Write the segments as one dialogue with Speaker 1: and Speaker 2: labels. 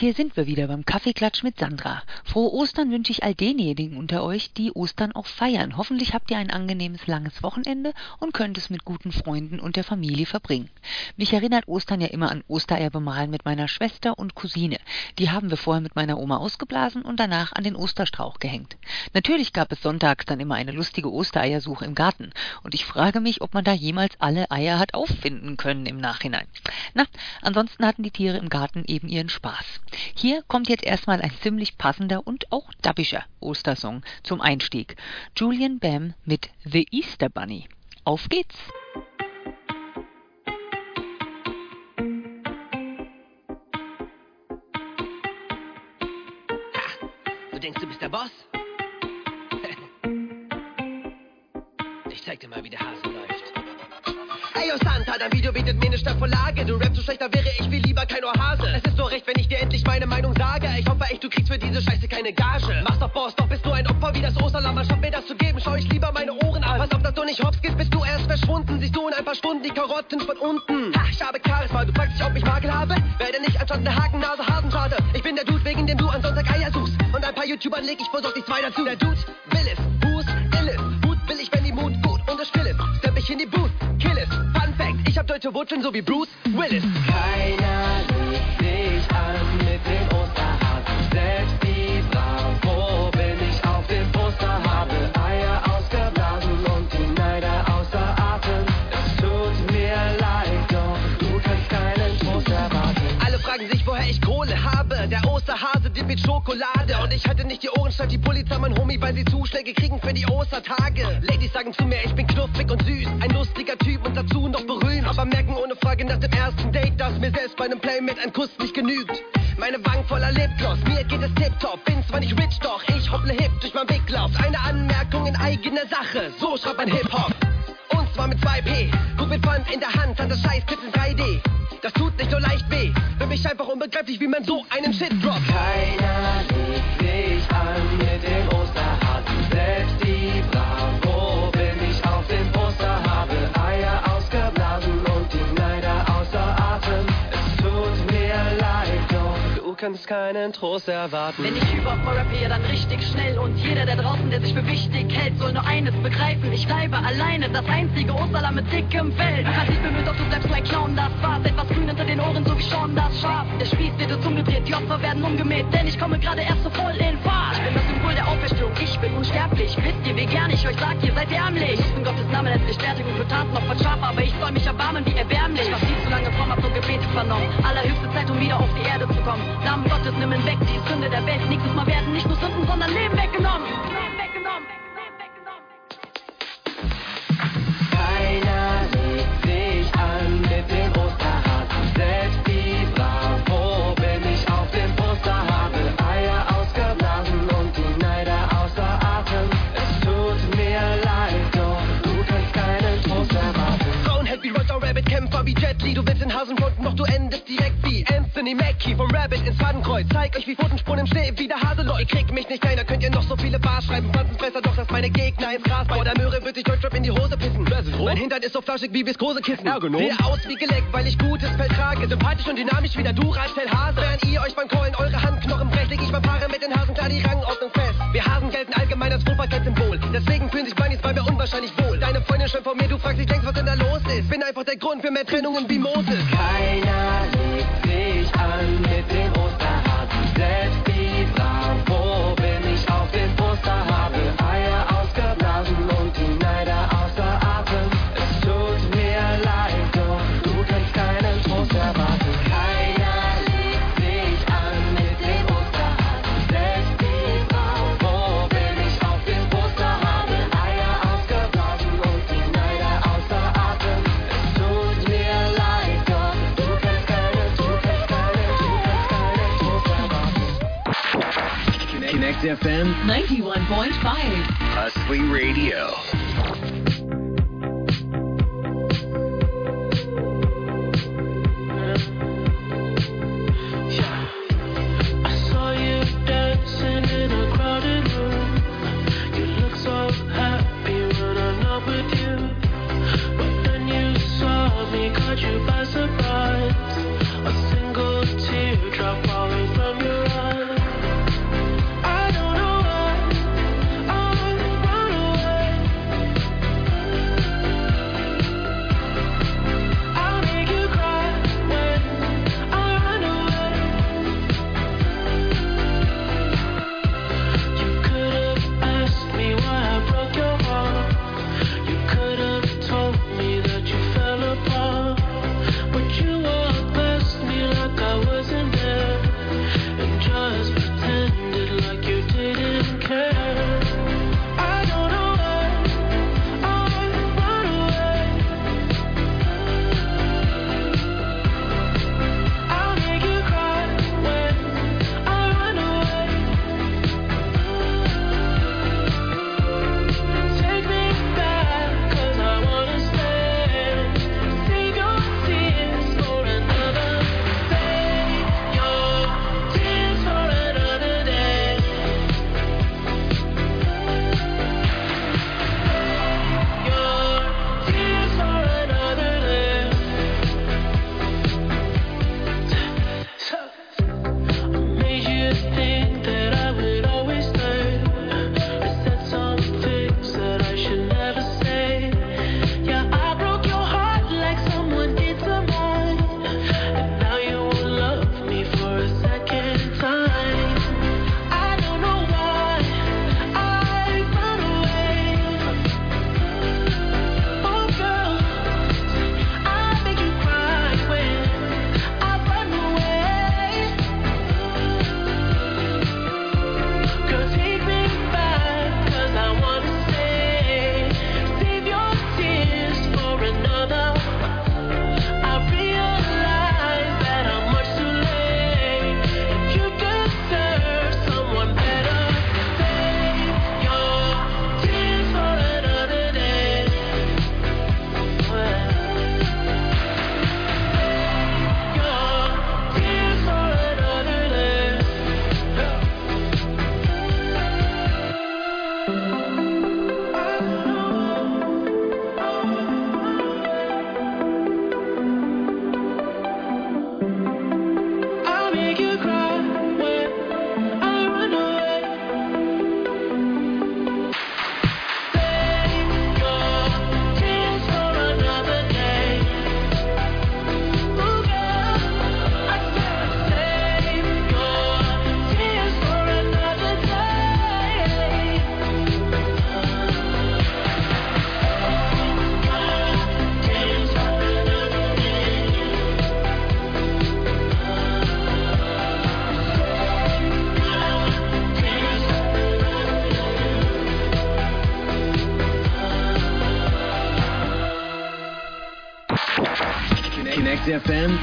Speaker 1: hier sind wir wieder beim Kaffeeklatsch mit Sandra. Frohe Ostern wünsche ich all denjenigen unter euch, die Ostern auch feiern. Hoffentlich habt ihr ein angenehmes langes Wochenende und könnt es mit guten Freunden und der Familie verbringen. Mich erinnert Ostern ja immer an Ostereier bemalen mit meiner Schwester und Cousine. Die haben wir vorher mit meiner Oma ausgeblasen und danach an den Osterstrauch gehängt. Natürlich gab es sonntags dann immer eine lustige Ostereiersuche im Garten und ich frage mich, ob man da jemals alle Eier hat auffinden können im Nachhinein. Na, ansonsten hatten die Tiere im Garten eben ihren Spaß. Hier kommt jetzt erstmal ein ziemlich passender und auch dabbischer Ostersong zum Einstieg. Julian Bam mit The Easter Bunny. Auf geht's!
Speaker 2: Du denkst, du bist der Boss? Ich zeig dir mal, wie der Hase yo, Santa, dein Video bietet mir eine Staffelage. Du rappst so schlecht, da wäre ich wie lieber kein Ohrhase. Es ist so recht, wenn ich dir endlich meine Meinung sage. Ich hoffe echt, du kriegst für diese Scheiße keine Gage. Mach's doch, Boss, doch bist du ein Opfer wie das Osterlamm. Anstatt mir das zu geben, schau ich lieber meine Ohren an. Pass auf, dass du nicht hops gehst, bist du erst verschwunden. Siehst du in ein paar Stunden die Karotten von unten. Ha, ich habe Charisma, du fragst dich, ob ich Makel habe? Werde nicht anstatt eine Hakennase Hasenschade. Ich bin der Dude, wegen dem du an Sonntag Eier suchst. Und ein paar YouTubern leg ich besorgt zwei dazu. Der Dude will es, und es still ist. Stepp ich in die Booth, kill es. Fun Fact, ich hab deutsche Wurzeln, so wie Bruce Willis. Keiner lügt dich an mit dem Osterhasen. Selbst die mit Schokolade. Und ich hatte nicht die Ohren statt die Polizei, mein Homie, weil sie Zuschläge kriegen für die Ostertage. Ladies sagen zu mir, ich bin knuffig und süß. Ein lustiger Typ und dazu noch berühmt. Aber merken ohne Frage nach dem ersten Date, dass mir selbst bei einem Playmate ein Kuss nicht genügt. Meine Wangen voller Lipgloss, mir geht es tipptopp. Bin zwar nicht rich, doch ich hopple hip durch mein Big Lauf. Eine Anmerkung in eigener Sache, so schreibt man Hip-Hop. Und zwar mit 2P. Guck mit Pfand in der Hand, hat das Scheiß in 3D. Das tut nicht so leicht weh. Mich einfach unbegreiflich, wie man so einen Shit droppt. Keiner legt dich an mit dem Osterhasen. Selbst die Bravo bin ich auf dem Poster. Kannst keinen Trost erwarten.
Speaker 3: Wenn ich überhaupt mal dann richtig schnell. Und jeder da draußen, der sich für wichtig hält, soll nur eines begreifen. Ich bleibe alleine, das einzige Osterlamm mit dickem Fell. Du kannst nicht bemüht, doch du bleibst mein Clown, das war's. Etwas grün hinter den Ohren, so wie Sean das Schaf. Der Spieß wird uns umgedreht, die Opfer werden umgemäht. Denn ich komme gerade erst so voll in Fahrt. Ich bin das Symbol der Auferstehung, ich bin unsterblich. Wisst ihr, wie gern ich euch sag, ihr seid ärmlich. In Gottes Namen letztlich Fertigung für Taten noch verschaffen. Aber ich soll mich erbarmen, wie erbärmlich. Was viel zu lange Form hab so Gebete vernommen. Allerhöchste Zeit, um wieder auf die Erde zu kommen. Namen Gottes nimm weg, die Sünde der Welt. Nächstes Mal werden nicht nur Sünden, sondern Leben weggenommen. Leben weggenommen.
Speaker 2: Keiner legt sich an mit dem Osterhasen. Selbst die Bravo bin ich auf dem Poster. Habe Eier ausgeblasen und die Neider außer Atem. Es tut mir leid, doch du kannst keinen Trost erwarten. Frauenheld wie Roger Rabbit, Kämpfer wie Jet Li. Du willst in Hasen runden, doch du endest direkt Anthony Mackie. Vom Rabbit ins Fadenkreuz. Zeig euch wie Pfotenspuren im Schnee, wie der Hase läuft. Ihr kriegt mich nicht kleiner, könnt ihr noch so viele Bars schreiben. Pflanzenfresser, doch dass meine Gegner ins Gras Bei der Möhre wird sich Deutschrap in die Hose pissen. Mein Hintern ist so flauschig wie Viskosekissen.
Speaker 4: Ergonom.
Speaker 2: Sehe aus wie geleckt, weil ich gutes Fell trage. Sympathisch und dynamisch wie der Duracell-Hase. Während ihr euch beim Keulen eure Handknochen brecht, leg ich beim Paare mit den Hasen klar die Rangordnung fest. Wir Hasen gelten allgemein als Fruchtbarkeitssymbol. Deswegen fühlen sich Bunnies bei mir unwahrscheinlich wohl. Deine Freundin schon vor mir, du fragst dich längst, was denn da los ist. Bin einfach der Grund für mehr Trennungen wie Moses. Keiner
Speaker 5: Connect FM
Speaker 1: 91.5.
Speaker 5: Hustling Radio.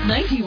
Speaker 6: 91.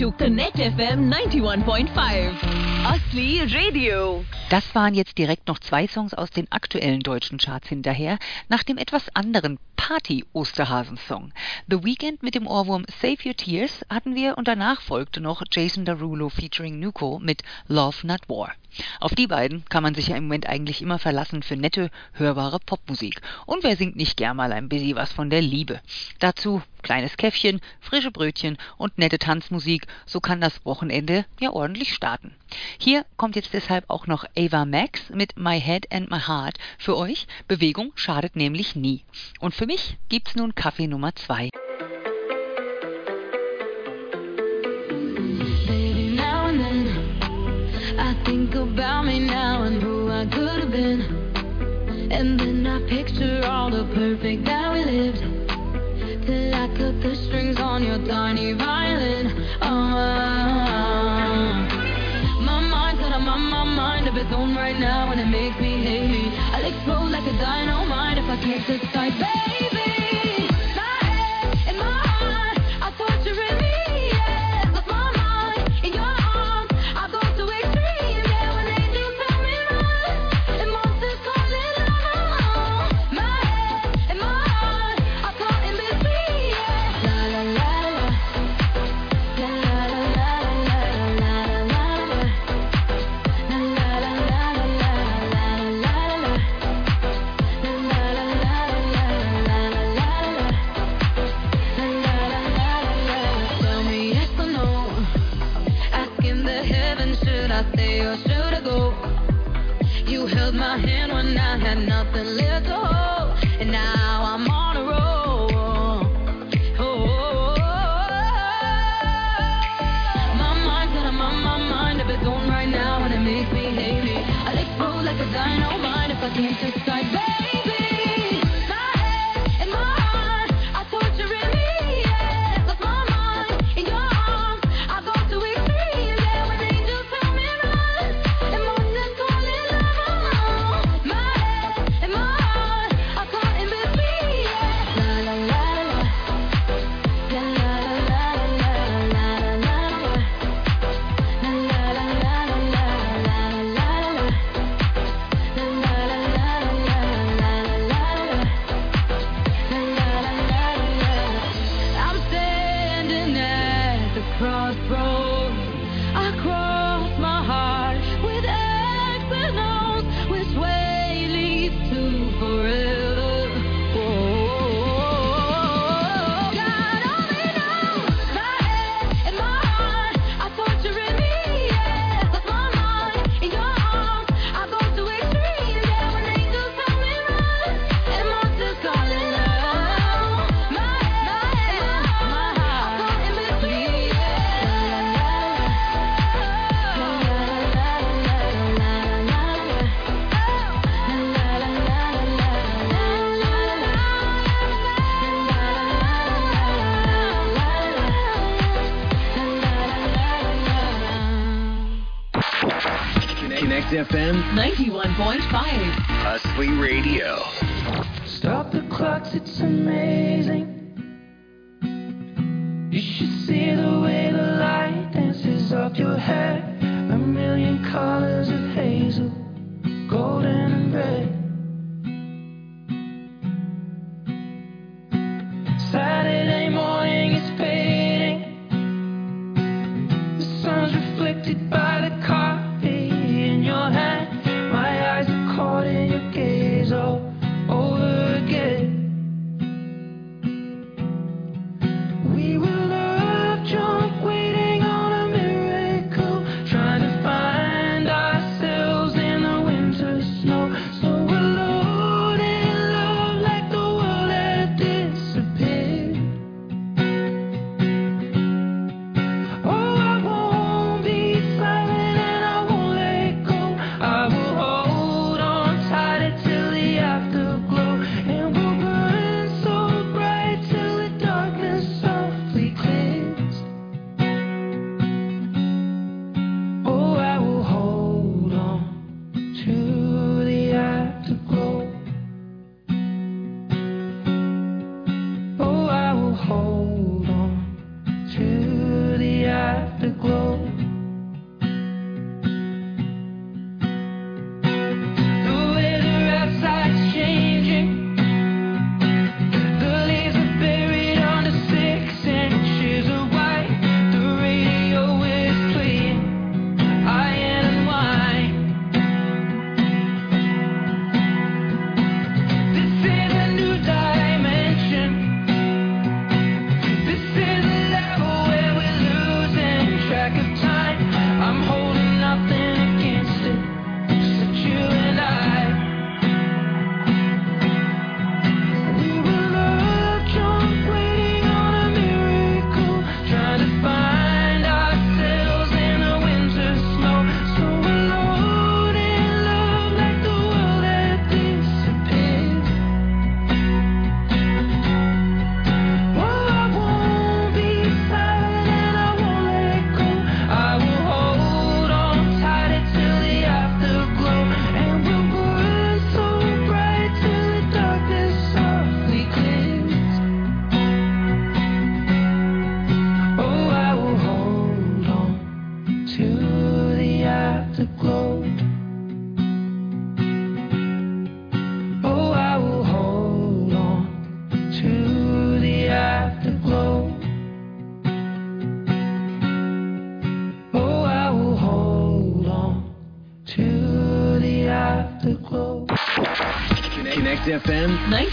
Speaker 6: to
Speaker 1: Connect FM 91.5. Asli Radio. Das waren jetzt direkt noch zwei Songs aus den aktuellen deutschen Charts hinterher, nach dem etwas anderen Party-Osterhasen-Song. The Weekend mit dem Ohrwurm Save Your Tears hatten wir und danach folgte noch Jason Derulo featuring Nuko mit Love Not War. Auf die beiden kann man sich ja im Moment eigentlich immer verlassen für nette, hörbare Popmusik. Und wer singt nicht gern mal ein bisschen was von der Liebe? Dazu kleines Käffchen, frische Brötchen und nette Tanzmusik, so kann das Wochenende ja ordentlich starten. Hier kommt jetzt deshalb auch noch Ava Max mit My Head and My Heart für euch. Bewegung schadet nämlich nie. Und für mich gibt's nun Kaffee Nummer
Speaker 7: 2. Think about me now and who I could have been. And then I picture all the perfect that we lived. Till I cut the strings on your tiny violin. Oh, my mind's got a my, my mind of its own right now, and it makes me hate me. I'll explode like a dynamite if I can't tight, baby.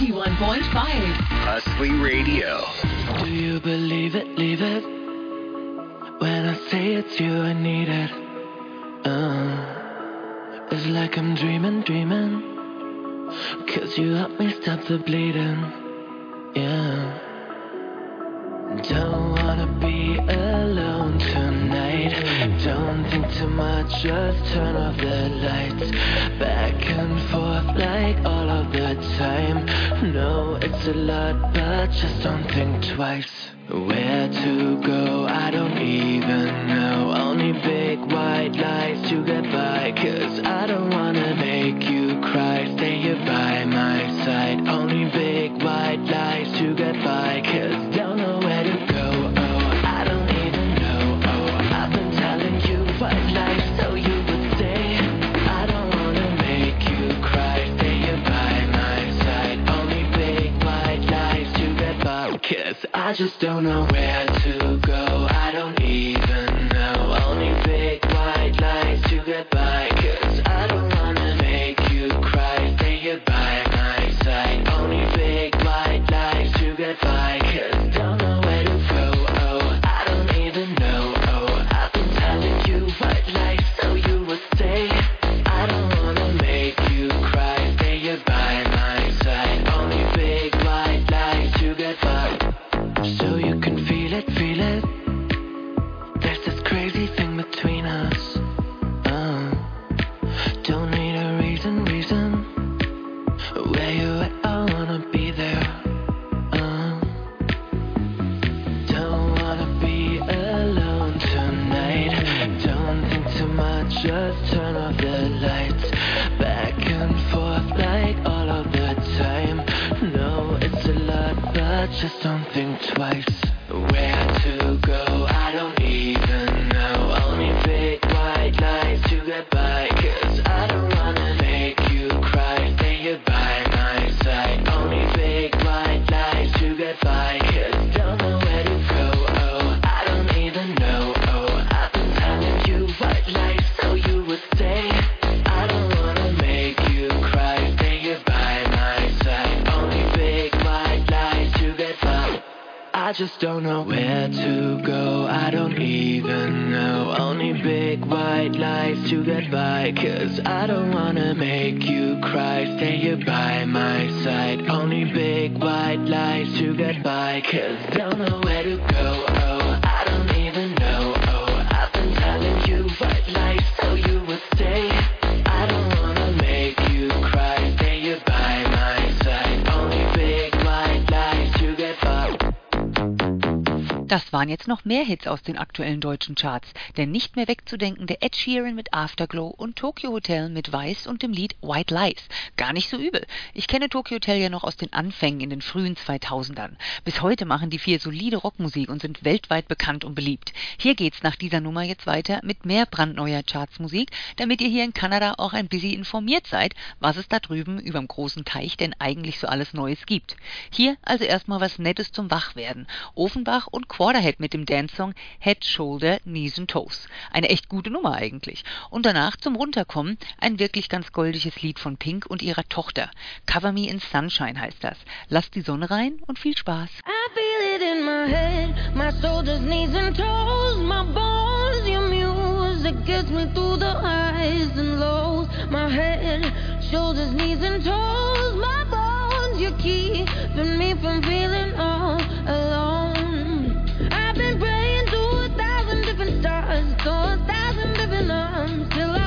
Speaker 1: 91.5.
Speaker 5: Huxley Radio.
Speaker 4: Do you believe it? Leave it. When I say it's you, I need it. Uh, it's like I'm dreaming, dreaming. Cause you help me stop the bleeding. Yeah. Don't wanna be alone tonight. Don't think too much, just turn off the lights. Back and forth like all of the time. No, it's a lot, but just don't think twice. Where to go, I don't even know. Only big white lies to get by. Cause I don't wanna make you cry. Stay here by my side. Only big white lies to get by. I just don't know where to just turn off the lights. Back and forth like all of the time. No, it's a lot, but just don't think twice. Cause I don't wanna make you cry. Stay here by my side.
Speaker 1: Waren jetzt noch mehr Hits aus den aktuellen deutschen Charts, denn nicht mehr wegzudenken der Ed Sheeran mit Afterglow und Tokyo Hotel mit Weiß und dem Lied White Lies. Gar nicht so übel. Ich kenne Tokyo Hotel ja noch aus den Anfängen in den frühen 2000ern. Bis heute machen die vier solide Rockmusik und sind weltweit bekannt und beliebt. Hier geht's nach dieser Nummer jetzt weiter mit mehr brandneuer Chartsmusik, damit ihr hier in Kanada auch ein bisschen informiert seid, was es da drüben überm großen Teich denn eigentlich so alles Neues gibt. Hier also erstmal was Nettes zum Wachwerden. Ofenbach und Quarterhead mit dem Dance-Song Head, Shoulder, Knees and Toes. Eine echt gute Nummer eigentlich. Und danach zum Runterkommen ein wirklich ganz goldiges Lied von Pink und ihrer Tochter. Cover Me in Sunshine heißt das. Lasst die Sonne rein und viel Spaß.
Speaker 7: I feel it in my head, my shoulders, knees and toes, my bones. Your music gets me through the highs and lows. My head, shoulders, knees and toes, my bones. You're keeping me from feeling all alone. Till I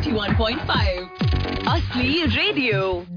Speaker 8: 91.5. Asli Radio.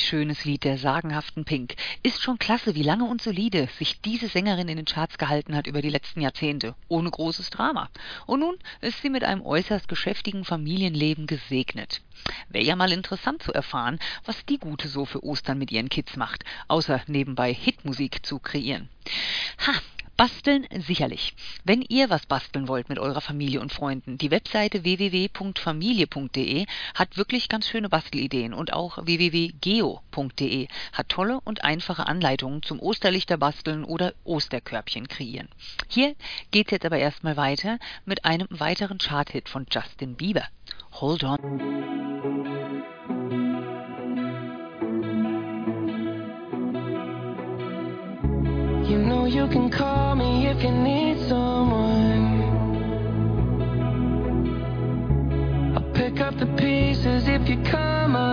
Speaker 1: Wirklich schönes Lied der sagenhaften Pink. Ist schon klasse, wie lange und solide sich diese Sängerin in den Charts gehalten hat über die letzten Jahrzehnte. Ohne großes Drama. Und nun ist sie mit einem äußerst geschäftigen Familienleben gesegnet. Wäre ja mal interessant zu erfahren, was die Gute so für Ostern mit ihren Kids macht, außer nebenbei Hitmusik zu kreieren. Ha, Basteln sicherlich. Wenn ihr was basteln wollt mit eurer Familie und Freunden, die Webseite www.familie.de hat wirklich ganz schöne Bastelideen und auch www.geo.de hat tolle und einfache Anleitungen zum Osterlichter basteln oder Osterkörbchen kreieren. Hier geht's jetzt aber erstmal weiter mit einem weiteren Charthit von Justin Bieber. Hold on.
Speaker 9: You can call if you need someone. I'll pick up the pieces if you come.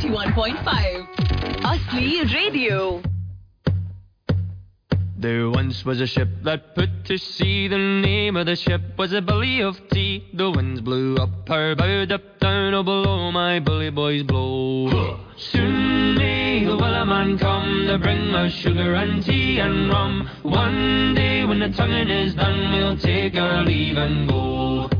Speaker 10: 91.5. Asli Radio.
Speaker 11: There once was a ship that put to sea. The name of the ship was a Billy of Tea. The winds blew up her bow, up down, oh below my bully boys blow. Soon may the Wellerman come to bring us sugar and tea and rum. One day when the tonguing is done, we'll take our leave and go.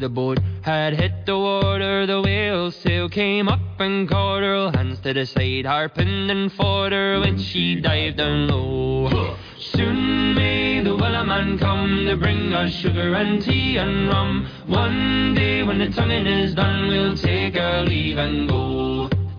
Speaker 11: The boat had hit the water, the whale sail came up and caught her. Hands to the side, harping and fought her when she dived down low. Soon may the Wellerman come to bring us sugar and tea and rum. One day when the tonguing is done, we'll take our leave and go.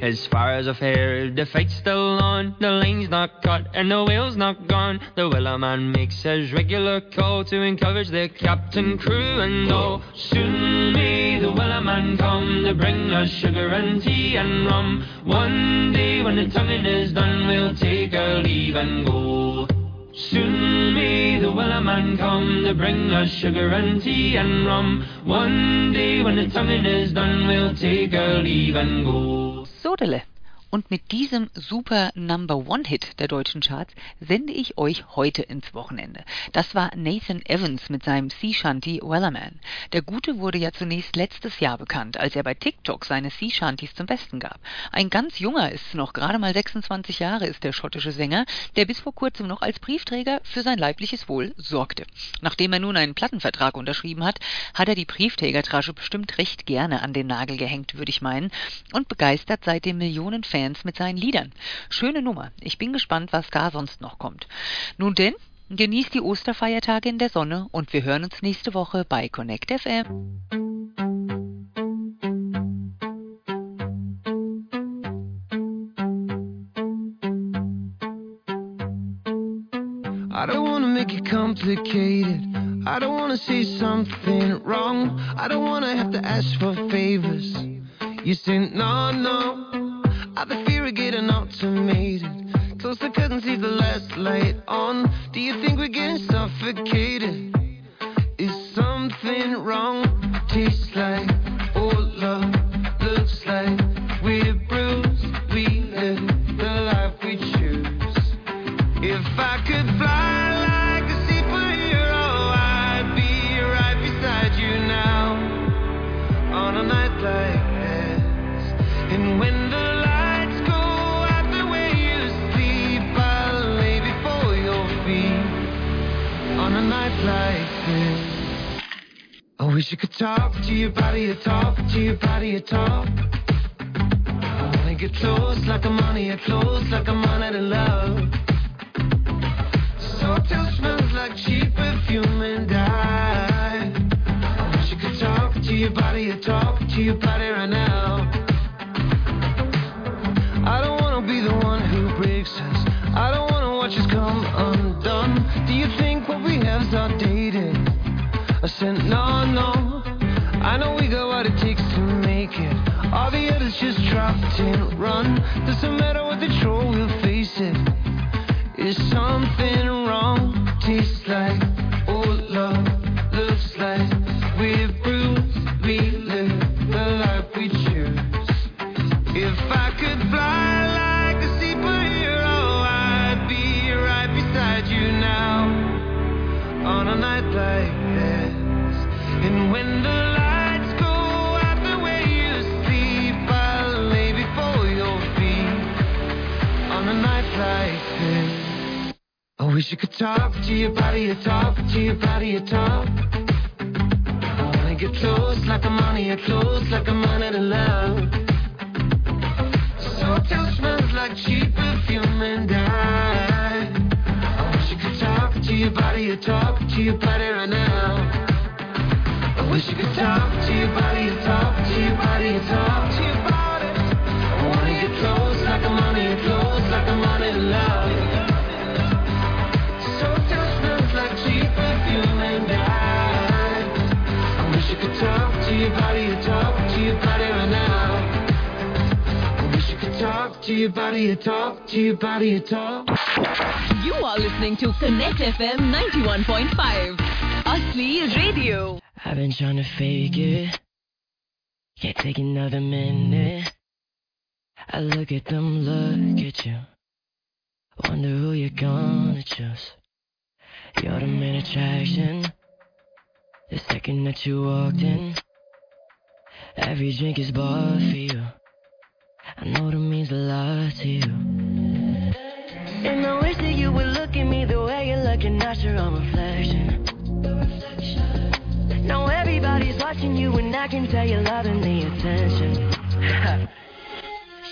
Speaker 11: As far as I've the fight's still on. The lane's not cut and the whale's not gone. The Wellerman makes his regular call to encourage the captain, crew, and all. Soon may the Wellerman come to bring us sugar and tea and rum. One day when the tonguing is done, we'll take our leave and go. Soon may the Wellerman come to bring us sugar and tea and rum. One day when the tonguing is done, we'll take our leave and go
Speaker 1: sort Und mit diesem super Number One Hit der deutschen Charts sende ich euch heute ins Wochenende. Das war Nathan Evans mit seinem Sea Shanty Wellerman. Der Gute wurde ja zunächst letztes Jahr bekannt, als er bei TikTok seine Sea Shanties zum Besten gab. Ein ganz junger ist noch, gerade mal 26 Jahre ist der schottische Sänger, der bis vor kurzem noch als Briefträger für sein leibliches Wohl sorgte. Nachdem er nun einen Plattenvertrag unterschrieben hat, hat er die Briefträgertrasche bestimmt recht gerne an den Nagel gehängt, würde ich meinen, und begeistert seitdem Millionen Fans mit seinen Liedern. Schöne Nummer. Ich bin gespannt, was da sonst noch kommt. Nun denn, genießt die Osterfeiertage in der Sonne und wir hören uns nächste Woche bei Connect FM.
Speaker 11: I don't wanna make it complicated. I don't wanna say something wrong. I don't wanna have to ask for favors. You say no, no. I have the fear of getting automated. Close the curtains, leave the last light on. Do you think we're getting suffocated? Is something wrong? Tastes like
Speaker 12: wish I could talk to your body, talk to your body, talk. I wanna get close like I'm on your close, like I'm on it in love. Hotel smells like cheap perfume and I, I wish I could talk to your body, talk to your body right now. I don't wanna be the one who breaks us. I don't wanna watch us come undone. Do you think what we have's outdated? I said no, no. I know we got what it takes to make it. All the others just dropped and run. Doesn't matter what they throw, we'll face it. Is something wrong? Tastes like wish you could talk to your body, talk to your body, talk. I wanna get close like I'm on your close, like I'm on in love. Hotel smells like cheap perfume and I, I wish I could talk to your body, talk to your body right now. I wish I could talk to your body, talk to your body, talk to your body. I wanna get close like I'm on your close, like I'm on in love. Could talk to your body, talk to your body right now. I wish I could talk to your body, talk to your body, talk.
Speaker 10: You are listening to Connect FM 91.5. Asli Radio.
Speaker 13: I've been trying to fake it. Can't take another minute. I look at them, look at you. Wonder who you're gonna choose. You're the main attraction. The second that you walked in, every drink is bought for you. I know that means a lot to you. And I wish that you would look at me the way you're looking at your own reflection. Now everybody's watching you, and I can tell you're loving the attention.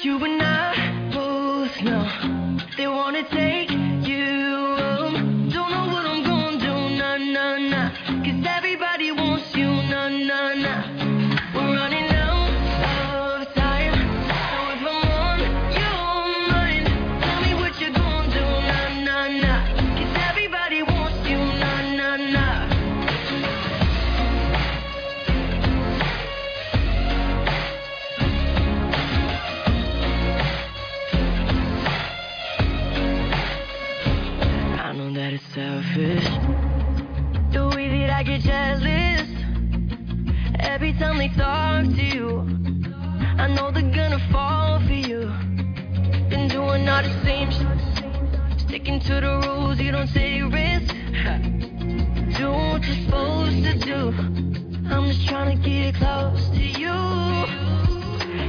Speaker 13: you and I both know they wanna take you Selfish. The way that I get jealous every time they talk to you. I know they're gonna fall for you. Been doing all the same shit. Sticking to the rules, you don't take risks. Do what you're supposed to do. I'm just trying to get close to you.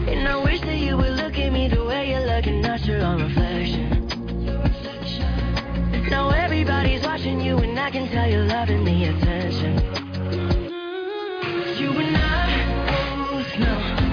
Speaker 13: And I wish that you would look at me the way you're looking at your own reflection. Now everybody's watching you, and I can tell you're loving the attention. You and I both know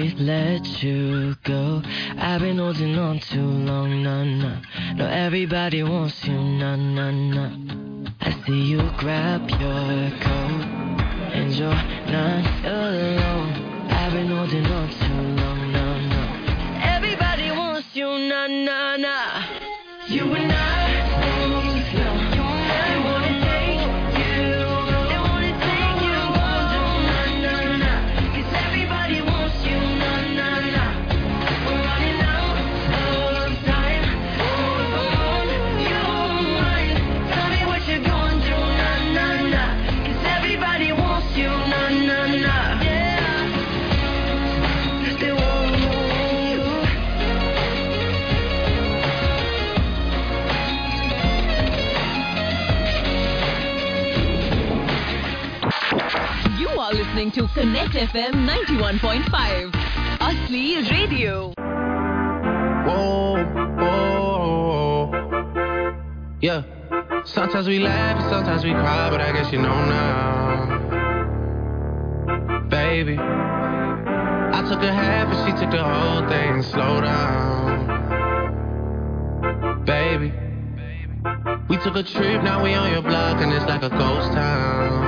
Speaker 13: I'll let you go. I've been holding on too long, nah, nah. No, everybody wants you, nah, nah, nah. I see you grab your coat, and you're not alone. I've been holding on too long, nah, nah. Everybody wants you, nah, nah, nah. You and I
Speaker 10: listening to Connect FM 91.5. Asli Radio.
Speaker 14: Whoa, whoa, yeah. Sometimes we laugh, sometimes we cry, but I guess you know now, baby. I took a half and she took the whole thing. Slow down, baby. We took a trip, now we on your block, and it's like a ghost town,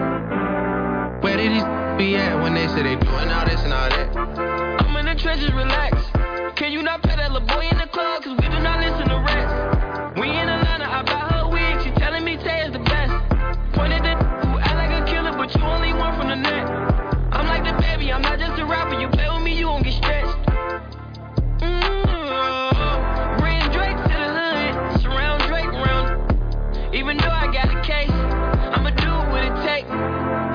Speaker 14: Where did these be at when they say they doing all this and all that?
Speaker 9: I'm in the trenches, relax. Can you not pay that little boy in the club? Cause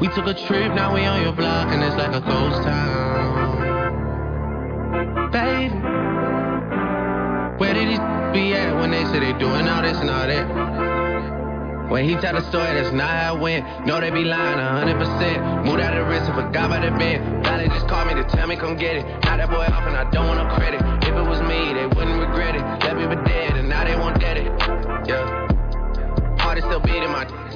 Speaker 14: We took a trip, now we on your block, and it's like a ghost town, baby. Where did these be at when they say they doing all this and all that? When he tell the story, that's not how it went. No, they be lying 100%. Moved out of the risk and forgot about the bend. Now they just call me to tell me come get it. Now that boy off and I don't want no credit. If it was me, they wouldn't regret it. Left me for dead and now they won't get it. Yeah. Heart is still beating, my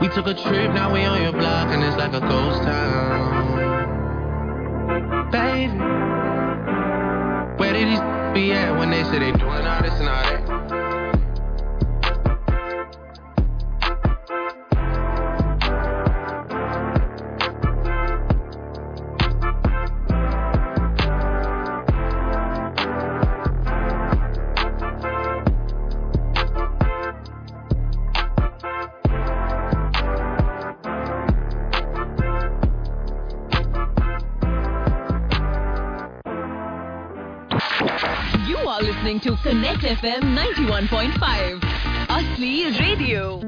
Speaker 14: We took a trip, now we on your block, and it's like a ghost town, baby. Where did these be at when they say they doing all this and all that?
Speaker 10: FM 91.5. Asli Radio.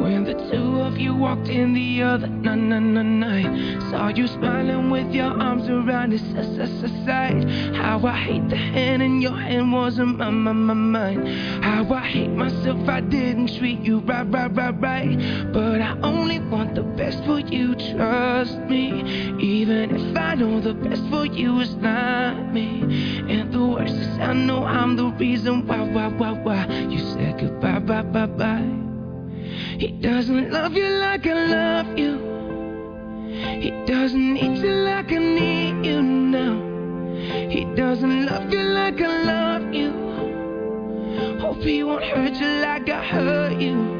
Speaker 9: When the two of you walked in the other na na na night, saw you smiling with your arms around his side. How I hate the hand in your hand wasn't my my my mind. How I hate myself I didn't treat you right right right right. But I only want the best for you, trust me. Even if I know the best for you is not me. And the worst is I know I'm the reason why why why why you said goodbye bye bye bye. He doesn't love you like I love you. He doesn't need you like I need you now. He doesn't love you like I love you. Hope he won't hurt you like I hurt you.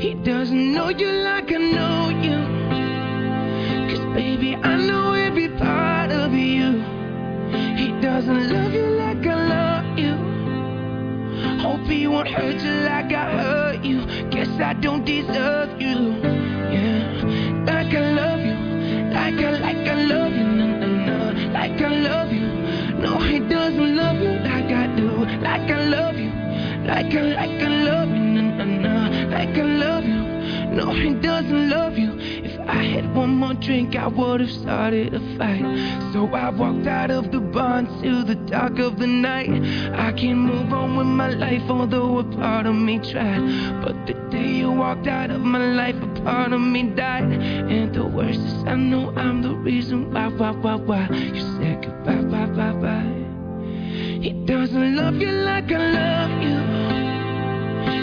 Speaker 9: He doesn't know you like I know you. Cause baby, I know every part of you. He doesn't love you He won't hurt you like I hurt you. Guess I don't deserve you. Yeah, like I love you, like I like I love you, no no no, like I love you. No, he doesn't love you like I do, like I love you, like I like I love you, no no no, like I love you. No, he doesn't love you. I had one more drink, I would have started a fight. So I walked out of the bar into the dark of the night. I can't move on with my life, although a part of me tried. But the day you walked out of my life, a part of me died. And the worst is, I know I'm the reason why, why, why, why you said goodbye, bye, bye, bye. He doesn't love you like I love you.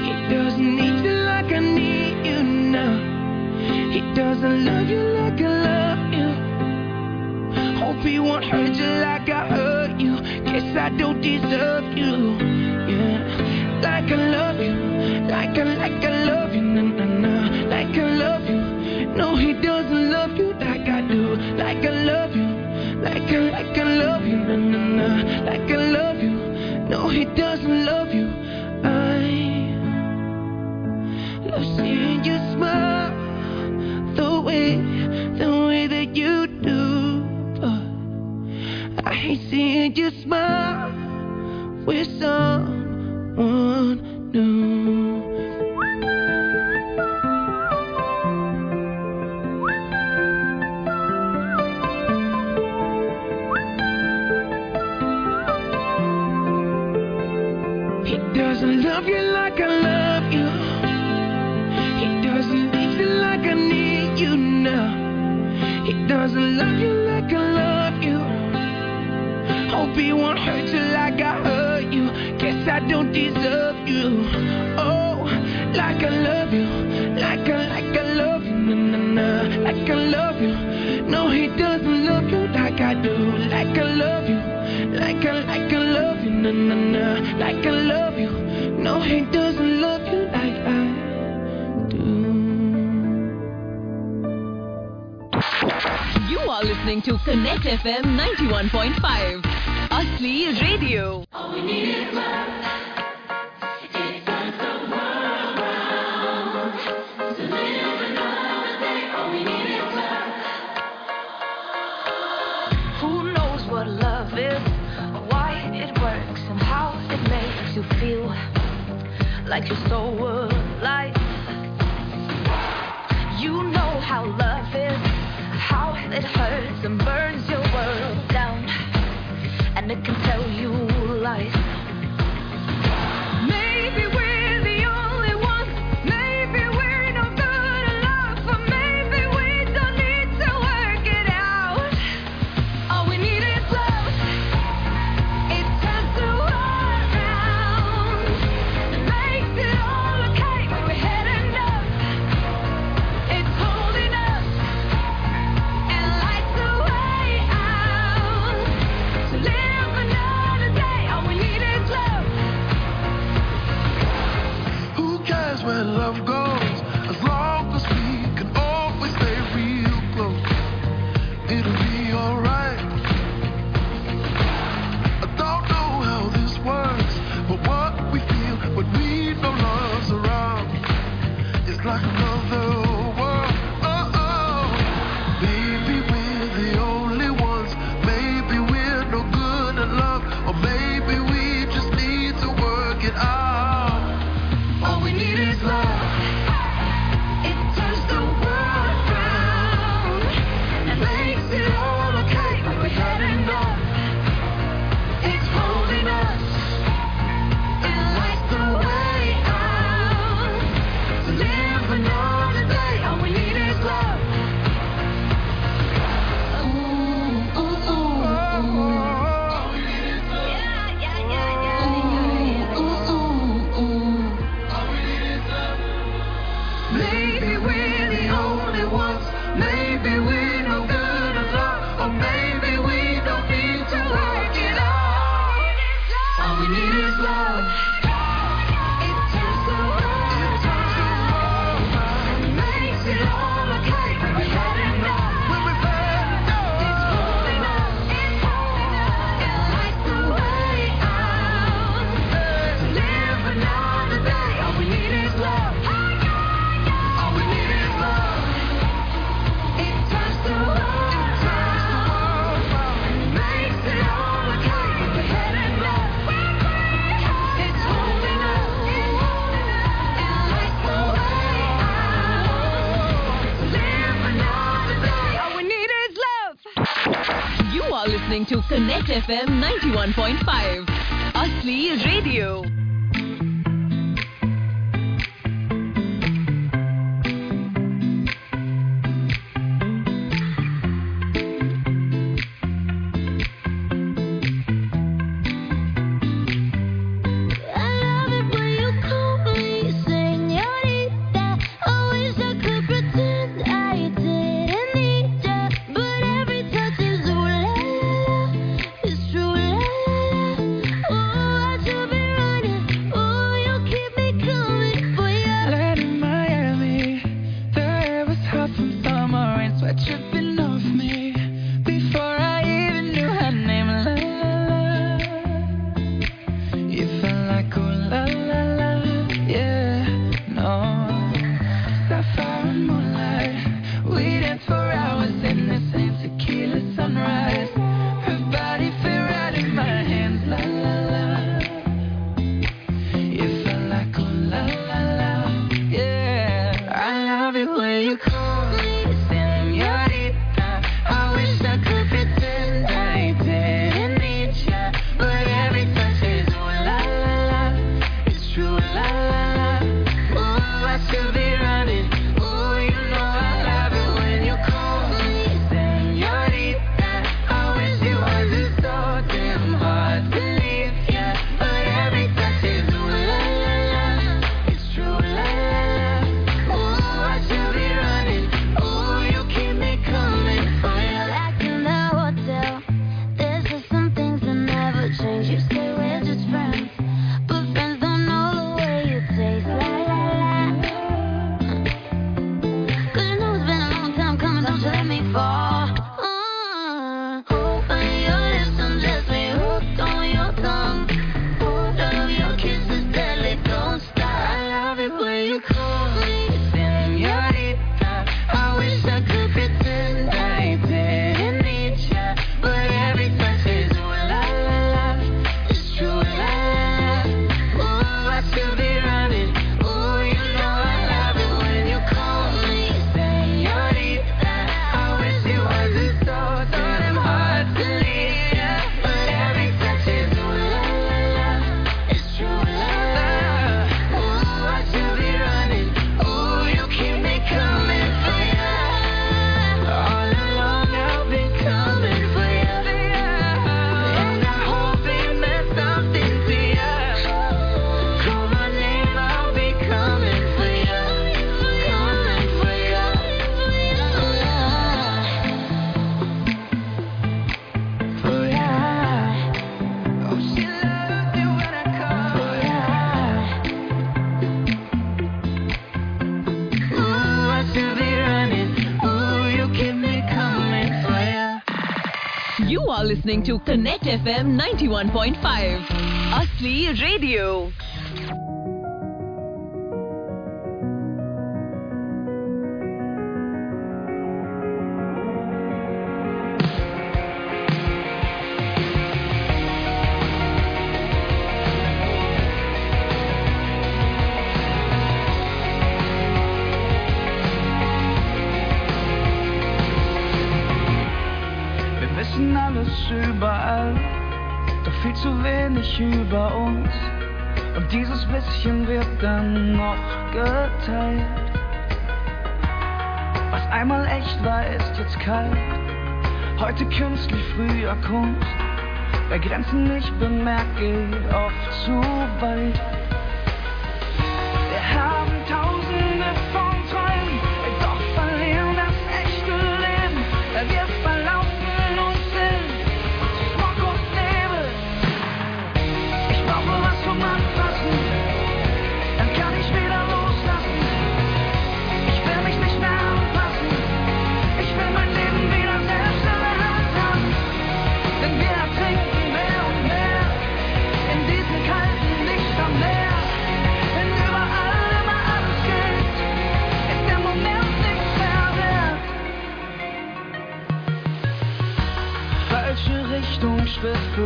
Speaker 9: He doesn't need you like I need you now. He doesn't love you like I love you. Hope he won't hurt you like I hurt you. Guess I don't deserve you. Yeah, like I love you, like I like I love you, na na na, like I love you. No, he doesn't love you like I do, like I love you, like I like I love you, na na na, like I love you. No, he doesn't love you. I love seeing you smile the way, the way that you do. But I hate seeing you smile with someone new. He doesn't love you He doesn't love you like I love you. Hope he won't hurt you like I hurt you. Guess I don't deserve you. Oh, like I love you, like I like I love you, na na na, like I love you. No, he doesn't love you like I do, like I love you, like I like I love you, na na na, like I love you. No, he doesn't
Speaker 15: listening to Connect FM 91.5. Asli Radio.
Speaker 16: Who knows what love is, why it works, and how it makes you feel like you're so alive? You know how love is, how it hurts and burns
Speaker 15: FM 91.5. Asli Radio. listening to Connect FM 91.5, Asli Radio.
Speaker 17: sich über uns und dieses bisschen wird dann noch geteilt. Was einmal echt war, ist jetzt kalt. Heute künstlich, früher Kunst. Wer Grenzen nicht bemerkt, geht oft zu weit.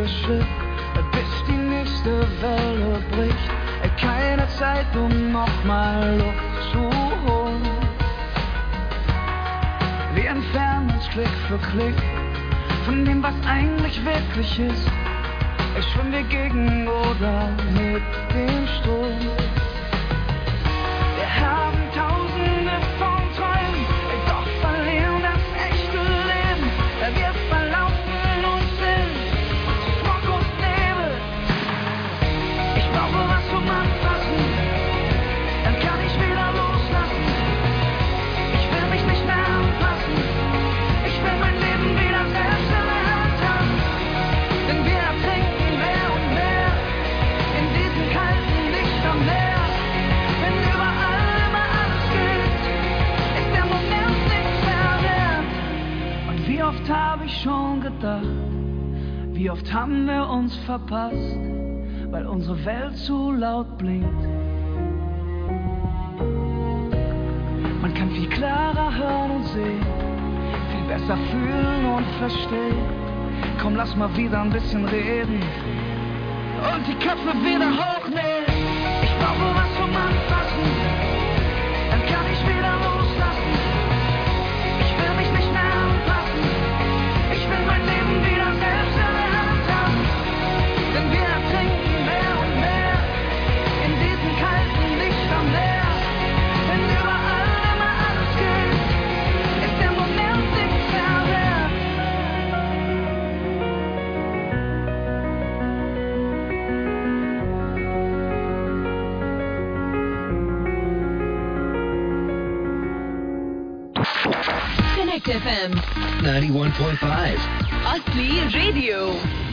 Speaker 17: Kurve bis die nächste Welle bricht. Keine Zeit, um nochmal Luft zu holen. Wir entfernen uns Klick für Klick von dem, was eigentlich wirklich ist. Ich schwimme wir gegen oder mit dem Strom. Wir haben tausend Mutter. Wie oft haben wir uns verpasst, weil unsere Welt zu laut blinkt. Man kann viel klarer hören und sehen, viel besser fühlen und verstehen. Komm, lass mal wieder ein bisschen reden und die Köpfe wieder hochnehmen. Ich brauche was zum Anfassen.
Speaker 7: FM
Speaker 5: 91.5.
Speaker 7: Asli Radio.